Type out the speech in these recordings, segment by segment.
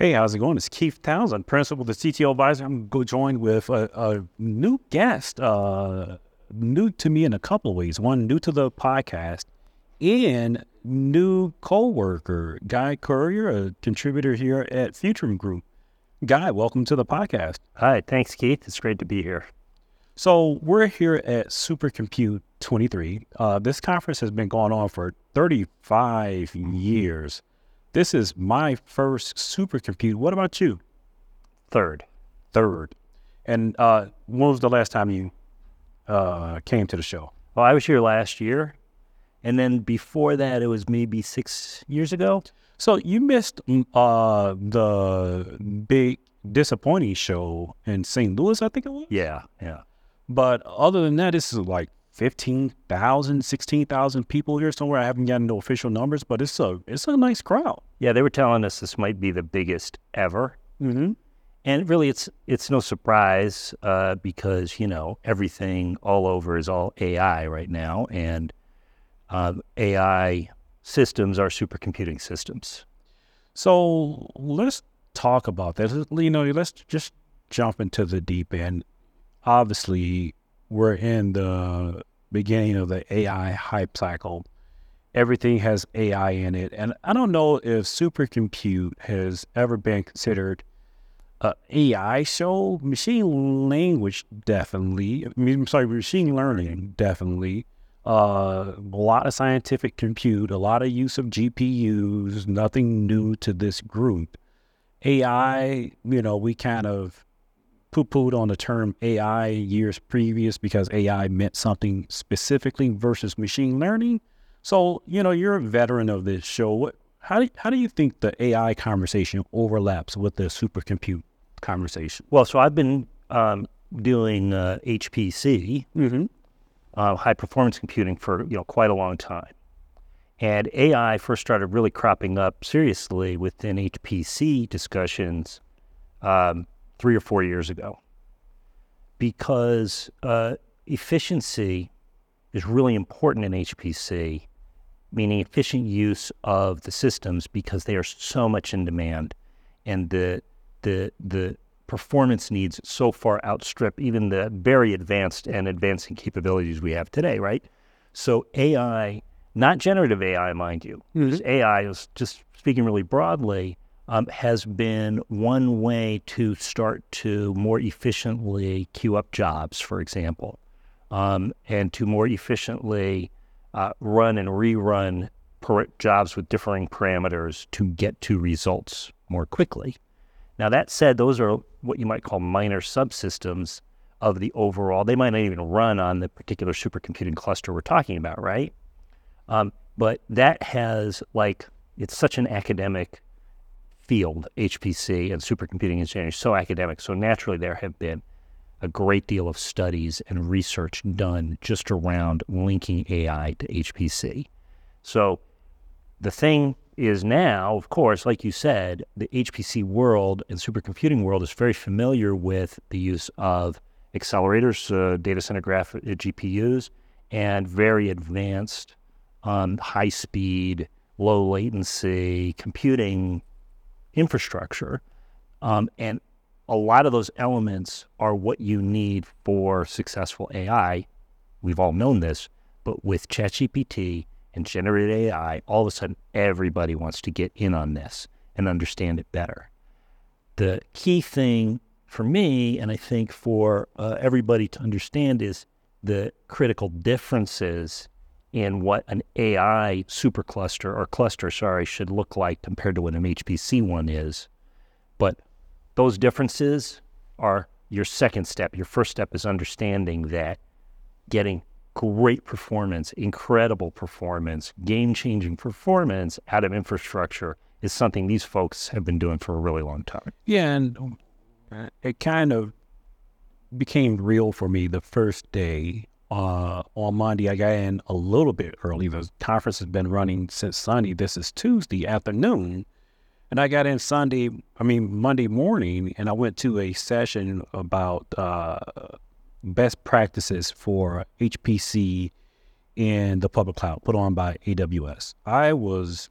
Hey, how's it going? It's Keith Townsend, principal, the CTO advisor. I'm go joined with a, a new guest, uh, new to me in a couple of ways. One, new to the podcast, and new co-worker, Guy Currier, a contributor here at Futurum Group. Guy, welcome to the podcast. Hi, thanks, Keith. It's great to be here. So we're here at Supercompute 23. Uh, this conference has been going on for 35 years. This is my first supercomputer. What about you? Third. Third. And uh, when was the last time you uh, came to the show? Well, I was here last year. And then before that, it was maybe six years ago. So you missed mm, uh, the big disappointing show in St. Louis, I think it was? Yeah, yeah. But other than that, this is like 15,000, 16,000 people here somewhere. I haven't gotten no official numbers, but it's a it's a nice crowd. Yeah, they were telling us this might be the biggest ever. Mm-hmm. And really, it's it's no surprise uh, because you know everything all over is all AI right now, and uh, AI systems are supercomputing systems. So let's talk about that. You know, let's just jump into the deep end obviously we're in the beginning of the AI hype cycle. Everything has AI in it. And I don't know if supercompute has ever been considered a AI show. Machine language, definitely. I mean, I'm sorry, machine learning, definitely. Uh, a lot of scientific compute, a lot of use of GPUs, nothing new to this group. AI, you know, we kind of poo pooed on the term AI years previous because AI meant something specifically versus machine learning. So, you know, you're a veteran of this show. What, how, do, how do you think the AI conversation overlaps with the supercompute conversation? Well, so I've been um, doing uh, HPC, mm-hmm. uh, high performance computing, for you know quite a long time. And AI first started really cropping up seriously within HPC discussions um, three or four years ago because uh, efficiency is really important in HPC, meaning efficient use of the systems because they are so much in demand and the the the performance needs so far outstrip even the very advanced and advancing capabilities we have today, right? So AI, not generative AI, mind you, mm-hmm. AI is just speaking really broadly, um, has been one way to start to more efficiently queue up jobs, for example, um, and to more efficiently uh, run and rerun jobs with differing parameters to get to results more quickly. Now, that said, those are what you might call minor subsystems of the overall. They might not even run on the particular supercomputing cluster we're talking about, right? Um, but that has like, it's such an academic field, HPC and supercomputing engineering, is so academic. So naturally, there have been a great deal of studies and research done just around linking AI to HPC. So the thing is now, of course, like you said, the HPC world and supercomputing world is very familiar with the use of accelerators, uh, data center graph uh, GPUs, and very advanced, um, high speed, low latency computing infrastructure. Um, and a lot of those elements are what you need for successful AI. We've all known this, but with ChatGPT and generated AI, all of a sudden everybody wants to get in on this and understand it better. The key thing for me, and I think for uh, everybody to understand, is the critical differences in what an AI supercluster or cluster, sorry, should look like compared to what an HPC one is. But those differences are your second step. Your first step is understanding that getting great performance, incredible performance, game changing performance out of infrastructure is something these folks have been doing for a really long time. Yeah. And uh, it kind of became real for me the first day uh, on Monday. I got in a little bit early. The conference has been running since Sunday. This is Tuesday afternoon. And I got in Sunday, I mean, Monday morning, and I went to a session about uh, best practices for HPC in the public cloud put on by AWS. I was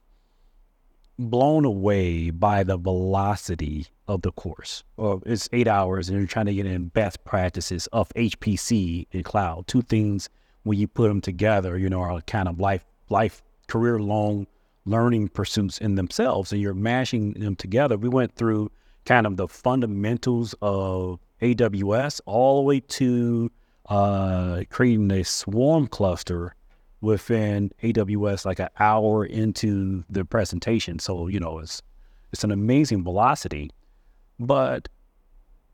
blown away by the velocity of the course. It's eight hours, and you're trying to get in best practices of HPC and cloud. Two things when you put them together, you know, are kind of life life career long learning pursuits in themselves, and you're mashing them together. We went through kind of the fundamentals of AWS all the way to uh, creating a swarm cluster within AWS like an hour into the presentation. So, you know, it's it's an amazing velocity. But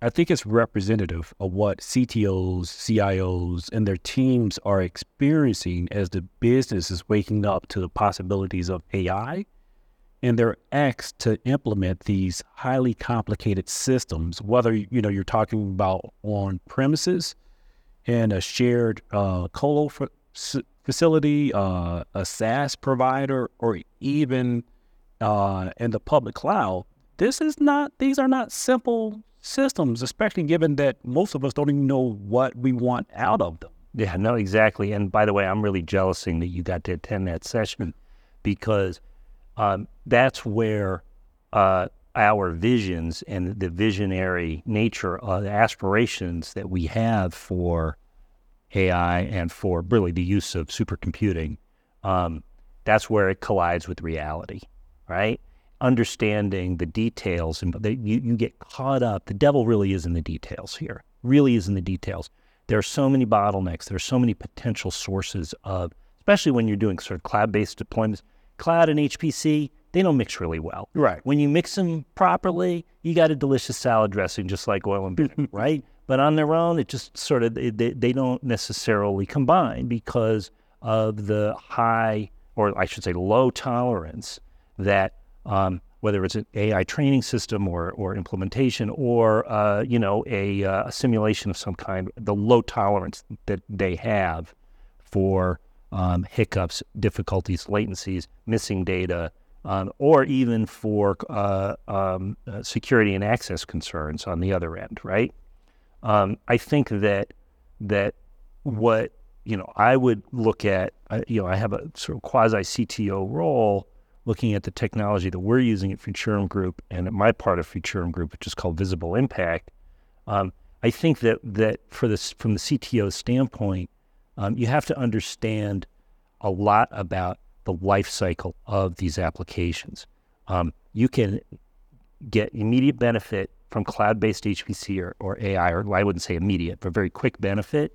I think it's representative of what CTOs, CIOs, and their teams are experiencing as the business is waking up to the possibilities of AI and their X to implement these highly complicated systems, whether you know you're talking about on premises and a shared uh, colo facility, uh, a SaaS provider, or even uh, in the public cloud. This is not; these are not simple systems, especially given that most of us don't even know what we want out of them. Yeah, no, exactly. And by the way, I'm really jealousing that you got to attend that session because um, that's where uh, our visions and the visionary nature of the aspirations that we have for AI and for really the use of supercomputing, um, that's where it collides with reality, right? Understanding the details and they, you, you get caught up. The devil really is in the details here, really is in the details. There are so many bottlenecks. There are so many potential sources of, especially when you're doing sort of cloud based deployments cloud and HPC, they don't mix really well. Right. When you mix them properly, you got a delicious salad dressing, just like oil and vinegar, right? But on their own, it just sort of they, they don't necessarily combine because of the high, or I should say, low tolerance that um, whether it's an AI training system or or implementation or uh, you know a, uh, a simulation of some kind, the low tolerance that they have for um, hiccups, difficulties, latencies, missing data, um, or even for uh, um, uh, security and access concerns on the other end, right? Um, I think that that what you know I would look at, uh, you know, I have a sort of quasi CTO role looking at the technology that we're using at Futurum Group and at my part of Futurum Group, which is called Visible Impact. Um, I think that that for this from the CTO standpoint, um, you have to understand a lot about the life cycle of these applications. Um, you can get immediate benefit from cloud-based HPC or, or AI, or I wouldn't say immediate, but very quick benefit.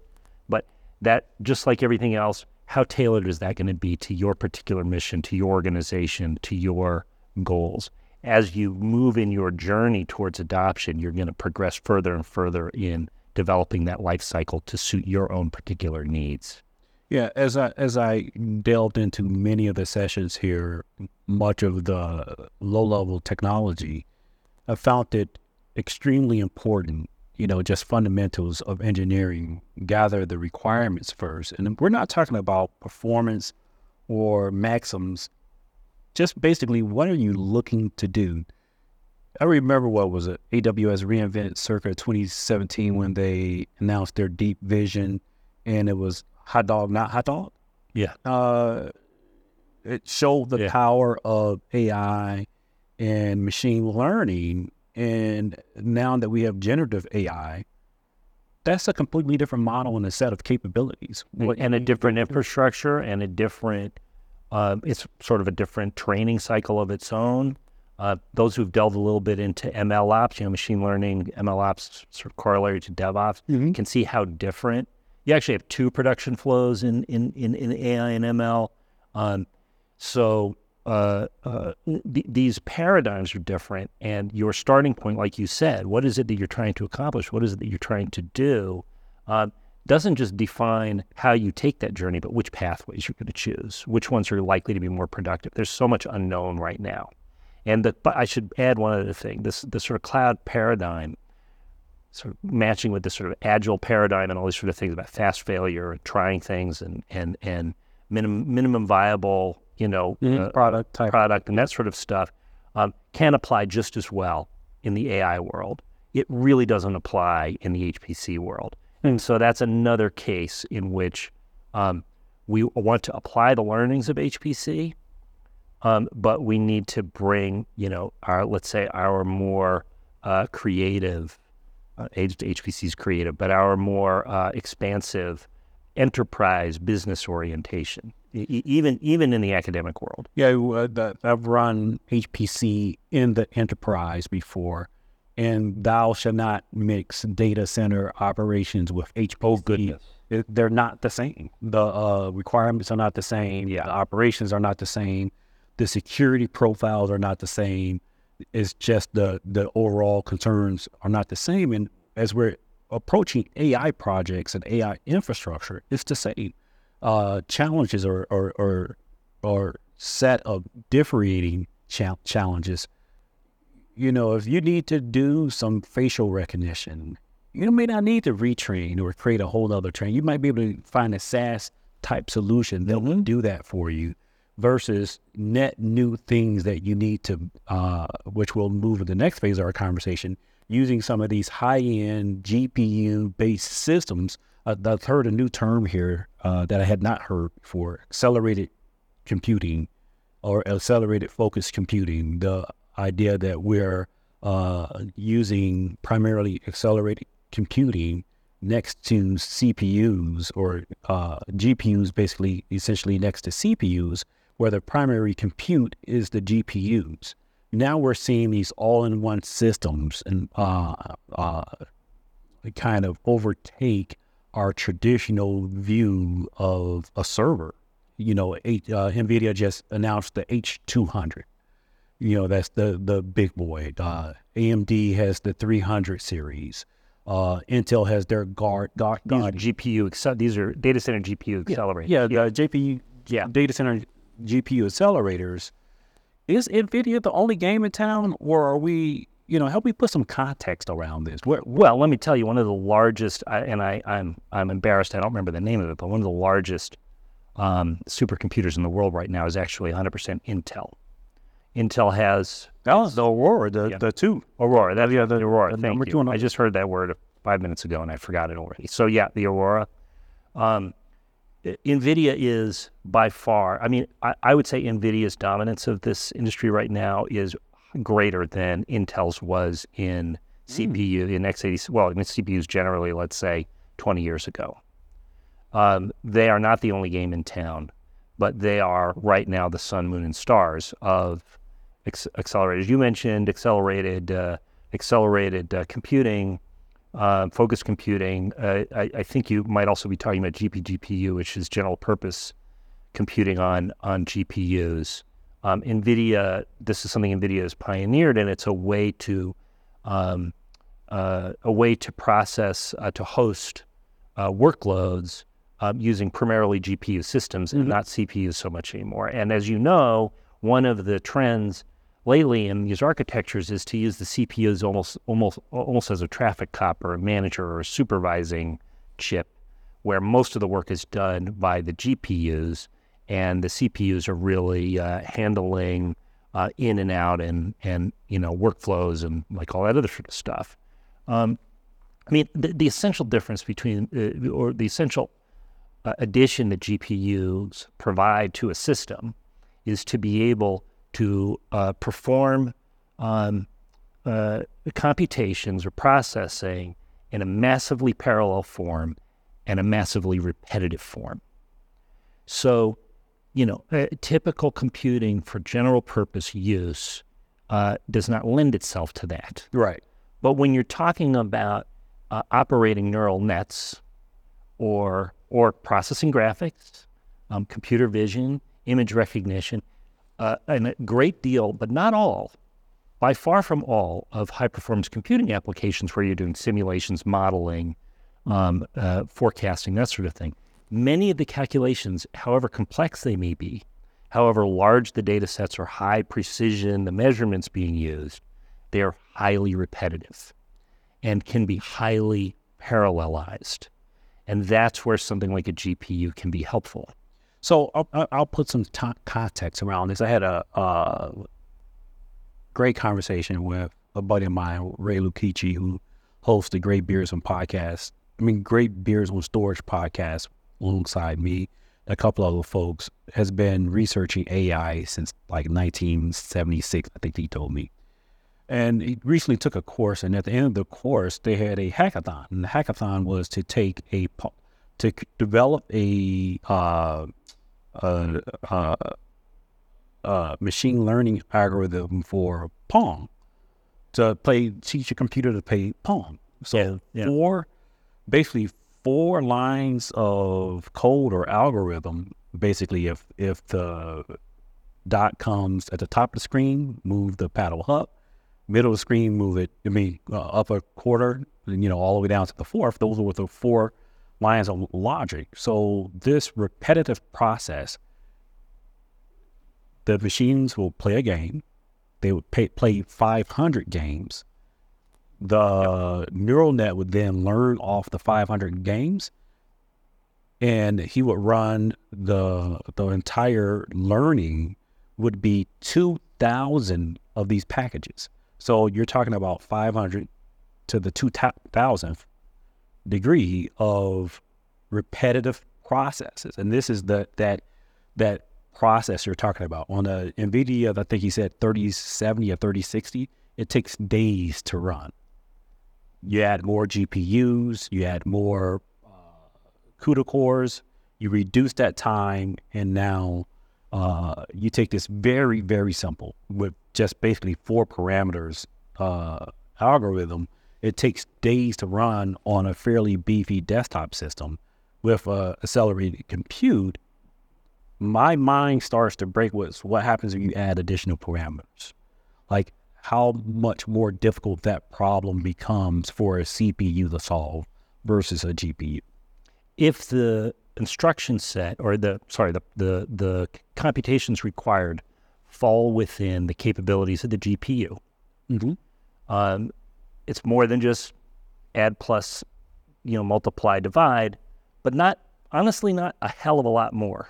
But that, just like everything else, how tailored is that going to be to your particular mission, to your organization, to your goals? As you move in your journey towards adoption, you're going to progress further and further in developing that life cycle to suit your own particular needs. Yeah, as I as I delved into many of the sessions here, much of the low level technology, I found it extremely important. You know, just fundamentals of engineering, gather the requirements first, and we're not talking about performance or maxims. Just basically, what are you looking to do? I remember what was it? AWS reInvent circa 2017 when they announced their deep vision, and it was hot dog, not hot dog. Yeah. Uh, it showed the yeah. power of AI and machine learning. And now that we have generative AI, that's a completely different model and a set of capabilities. and a different infrastructure and a different, uh, it's sort of a different training cycle of its own. Uh, those who've delved a little bit into ML ops, you know, machine learning, ML ops sort of corollary to DevOps, mm-hmm. can see how different. You actually have two production flows in in in, in AI and ML. Um, so uh, uh, th- these paradigms are different, and your starting point, like you said, what is it that you're trying to accomplish? What is it that you're trying to do? Um, doesn't just define how you take that journey, but which pathways you're going to choose, which ones are likely to be more productive. There's so much unknown right now. And the, but I should add one other thing: this the sort of cloud paradigm, sort of matching with this sort of agile paradigm and all these sort of things about fast failure and trying things and and and minimum viable, you know, mm-hmm. uh, product type. product and that sort of stuff um, can apply just as well in the AI world. It really doesn't apply in the HPC world. And so that's another case in which um, we want to apply the learnings of HPC Um, but we need to bring, you know, our let's say our more uh, creative, uh, is creative, but our more uh, expansive enterprise business orientation, even even in the academic world. Yeah, uh, I've run HPC in the enterprise before, and thou shall not mix data center operations with HPC. Oh goodness. It, they're not the same. The uh, requirements are not the same. Yeah. The operations are not the same. The security profiles are not the same. It's just the the overall concerns are not the same. And as we're approaching AI projects and AI infrastructure, it's the same. Uh, challenges or, are, are are set of differentiating cha- challenges. You know, if you need to do some facial recognition, you may not need to retrain or create a whole other train. You might be able to find a SaaS type solution that will do that for you versus net new things that you need to, uh, which will move to the next phase of our conversation, using some of these high end GPU based systems. Uh, I've heard a new term here uh, that I had not heard before accelerated computing or accelerated focus computing. The idea that we're uh, using primarily accelerated computing next to CPUs or uh, GPUs, basically, essentially next to CPUs, where the primary compute is the GPUs. Now we're seeing these all-in-one systems and uh, uh, kind of overtake our traditional view of a server. You know, uh, NVIDIA just announced the H200. You know, that's the the big boy. Uh, AMD has the 300 series. Uh, Intel has their guard, guard, These are GPU. These are data center GPU accelerators. yeah, the JPU, Yeah. data center GPU accelerators. Is NVIDIA the only game in town, or are we? You know, help me put some context around this. Well, let me tell you, one of the largest, and I, I'm I'm embarrassed. I don't remember the name of it, but one of the largest um, supercomputers in the world right now is actually 100% Intel. Intel has oh, the Aurora, the Yeah. the two. Aurora. That, yeah, the Aurora. the Thank number two I just heard that word five minutes ago and I forgot it already. So yeah, the Aurora. Um, NVIDIA is by far. I mean, I, I would say NVIDIA's dominance of this industry right now is greater than Intel's was in CPU in x86. Well, I mean CPUs generally, let's say 20 years ago. Um, they are not the only game in town, but they are right now the sun, moon, and stars of ex- accelerators. You mentioned accelerated uh, accelerated uh, computing, uh, focused computing. Uh, I, I think you might also be talking about GPGPU, which is general purpose computing on on GPUs. Um, NVIDIA, this is something NVIDIA has pioneered, and it's a way to um, uh, a way to process uh, to host uh, workloads um, using primarily GPU systems and not CPUs so much anymore. And as you know, one of the trends lately in these architectures is to use the CPUs almost almost almost as a traffic cop or a manager or a supervising chip, where most of the work is done by the GPUs, and the CPUs are really uh, handling uh, in and out and and you know workflows and like all that other sort of stuff. Um, I mean, the, the essential difference between uh, or the essential uh, addition that GPUs provide to a system is to be able to uh, perform um, uh, computations or processing in a massively parallel form and a massively repetitive form. So, you know, uh, typical computing for general purpose use uh, does not lend itself to that. Right. But when you're talking about uh, operating neural nets or or processing graphics, um, computer vision, image recognition, uh, and a great deal, but not all, by far from all of high performance computing applications where you're doing simulations, modeling, um, uh, forecasting, that sort of thing. Many of the calculations, however complex they may be, however large the data sets or high precision the measurements being used, they are highly repetitive and can be highly parallelized. And that's where something like a GPU can be helpful. So I'll, I'll- put some to context around this. I had a, great conversation with a buddy of mine, Ray Lucchesi, who hosts the Greybeards and Podcast. I mean, Greybeards on Storage podcast alongside me. a couple other folks, has been researching AI since like 1976. I think he told me. And he recently took a course, and at the end of the course, they had a hackathon. And the hackathon was to take a to develop a uh, uh, uh, uh, machine learning algorithm for Pong to play teach your computer to play Pong. So yeah, yeah. four, basically four lines of code or algorithm. Basically, if if the dot comes at the top of the screen, move the paddle up middle of the screen, move it, I mean, uh, up a quarter, you know, all the way down to the fourth. Those were the four lines of logic. So this repetitive process, the machines will play a game. They would pay, play 500 games. The neural net would then learn off the 500 games, and he would run the the entire learning would be 2,000 of these packages. So you're talking about 500 to the 2000th degree of repetitive processes. And this is the that that process you're talking about. On the NVIDIA, I think he said 3070 or 3060, it takes days to run. You add more GPUs, you add more uh, CUDA cores, you reduce that time, and now uh, you take this very, very simple with just basically four parameters uh, algorithm. It takes days to run on a fairly beefy desktop system with uh, accelerated compute. My mind starts to break with what happens if you add additional parameters. Like how much more difficult that problem becomes for a CPU to solve versus a GPU. If the instruction set or the sorry the the the computations required fall within the capabilities of the GPU. Mm-hmm. Um, it's more than just add plus, you know, multiply divide, but not honestly not a hell of a lot more.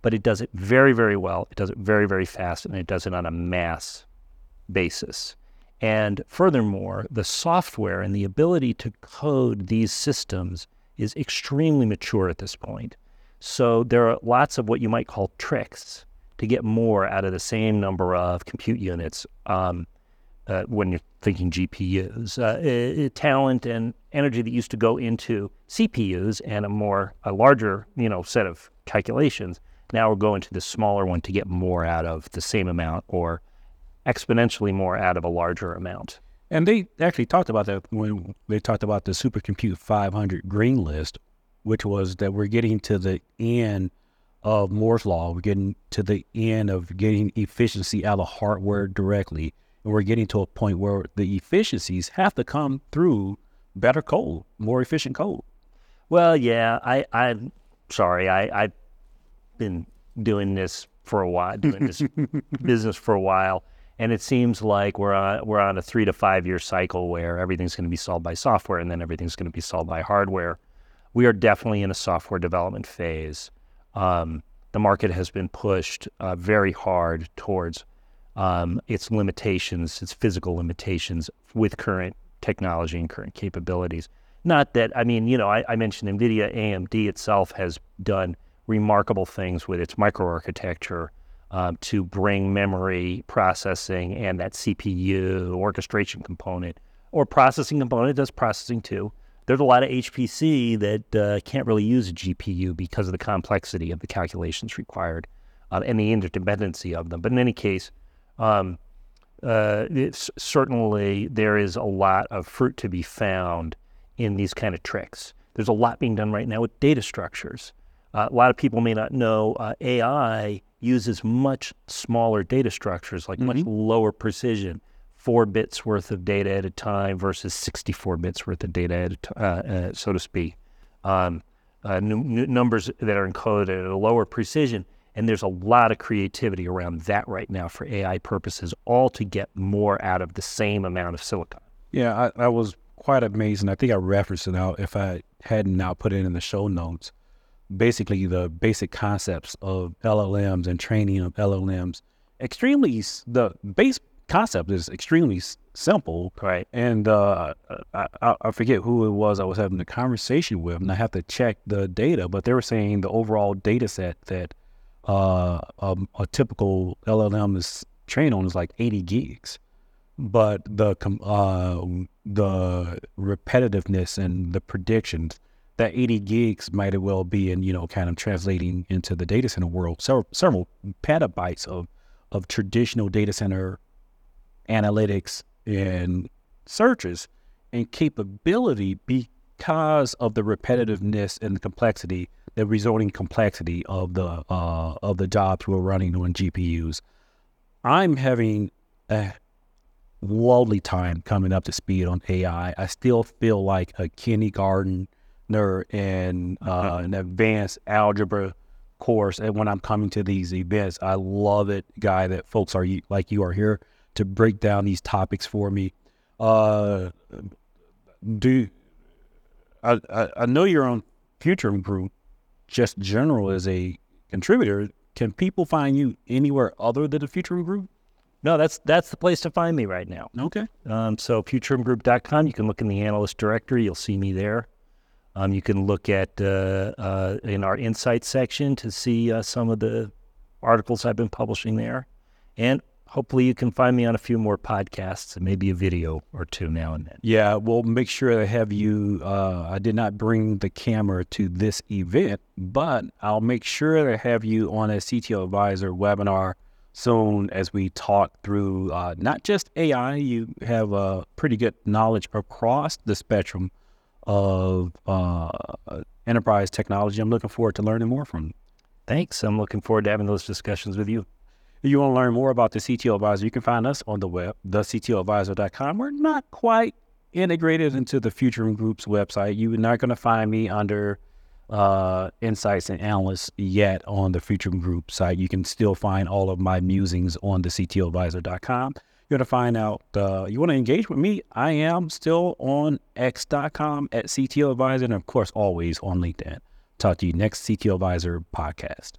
But it does it very very well. It does it very very fast, and it does it on a mass basis. And furthermore, the software and the ability to code these systems is extremely mature at this point. So there are lots of what you might call tricks to get more out of the same number of compute units um, uh, when you're thinking GPUs. Uh, talent and energy that used to go into CPUs and a more a larger you know set of calculations now we're going to the smaller one to get more out of the same amount or exponentially more out of a larger amount. And they actually talked about that when they talked about the Supercompute 500 green list, which was that we're getting to the end of Moore's Law. We're getting to the end of getting efficiency out of hardware directly. And we're getting to a point where the efficiencies have to come through better code, more efficient code. Well, yeah, I, I'm sorry. I, I've been doing this for a while, doing this business for a while. And it seems like we're on we're on a three to five year cycle where everything's going to be solved by software, and then everything's going to be solved by hardware. We are definitely in a software development phase. Um, the market has been pushed uh, very hard towards um, its limitations, its physical limitations with current technology and current capabilities. Not that I mean, you know, I, I mentioned NVIDIA, AMD itself has done remarkable things with its microarchitecture um, to bring memory processing and that CPU orchestration component or processing component does processing too. There's a lot of HPC that uh, can't really use a GPU because of the complexity of the calculations required uh, and the interdependency of them. But in any case, um, uh, certainly there is a lot of fruit to be found in these kind of tricks. There's a lot being done right now with data structures. Uh, a lot of people may not know uh, AI uses much smaller data structures, like mm-hmm. much lower precision, four bits worth of data at a time versus 64 bits worth of data, at a t- uh, uh, so to speak. Um, uh, n- n- numbers that are encoded at a lower precision. And there's a lot of creativity around that right now for AI purposes, all to get more out of the same amount of silicon. Yeah, I, I was quite amazing. I think I referenced it out if I hadn't now put it in the show notes basically the basic concepts of LLMs and training of LLMs. Extremely the base concept is extremely s- simple. Right. And uh, I, I, I forget who it was I was having a conversation with, and I have to check the data, but they were saying the overall data set that uh, um, a typical LLM is trained on is like 80 gigs. But the uh, the repetitiveness and the predictions, that 80 gigs might as well be in, you know, kind of translating into the data center world, several, several petabytes of, of traditional data center analytics and searches and capability because of the repetitiveness and the complexity, the resulting complexity of the uh, of the jobs we're running on GPUs. I'm having a lovely time coming up to speed on AI. I still feel like a kindergartner in uh, an advanced algebra course. And when I'm coming to these events, I love it, guy, that folks are like you are here to break down these topics for me. Uh, do I, I, I know you're on Futurum Group, just general as a contributor. Can people find you anywhere other than the Futurum Group? No, that's that's the place to find me right now. Okay. Um, so futurumgroup.com, you can look in the analyst directory. You'll see me there. Um, you can look at uh, uh, in our insights section to see uh, some of the articles I've been publishing there, and hopefully you can find me on a few more podcasts and maybe a video or two now and then. Yeah, we'll make sure to have you. Uh, I did not bring the camera to this event, but I'll make sure to have you on a CTO Advisor webinar soon as we talk through uh, not just AI. You have a pretty good knowledge across the spectrum of uh, enterprise technology. I'm looking forward to learning more from you. Thanks. I'm looking forward to having those discussions with you. If you want to learn more about the CTO Advisor, you can find us on the web, thectoadvisor.com. We're not quite integrated into the Futurum Group's website. You're not going to find me under uh, insights and analysts yet on the Futurum Group site. You can still find all of my musings on the CTOadvisor.com. You're going to find out, uh, you want to engage with me? I am still on x.com at CTO Advisor and, of course, always on LinkedIn. Talk to you next CTO Advisor podcast.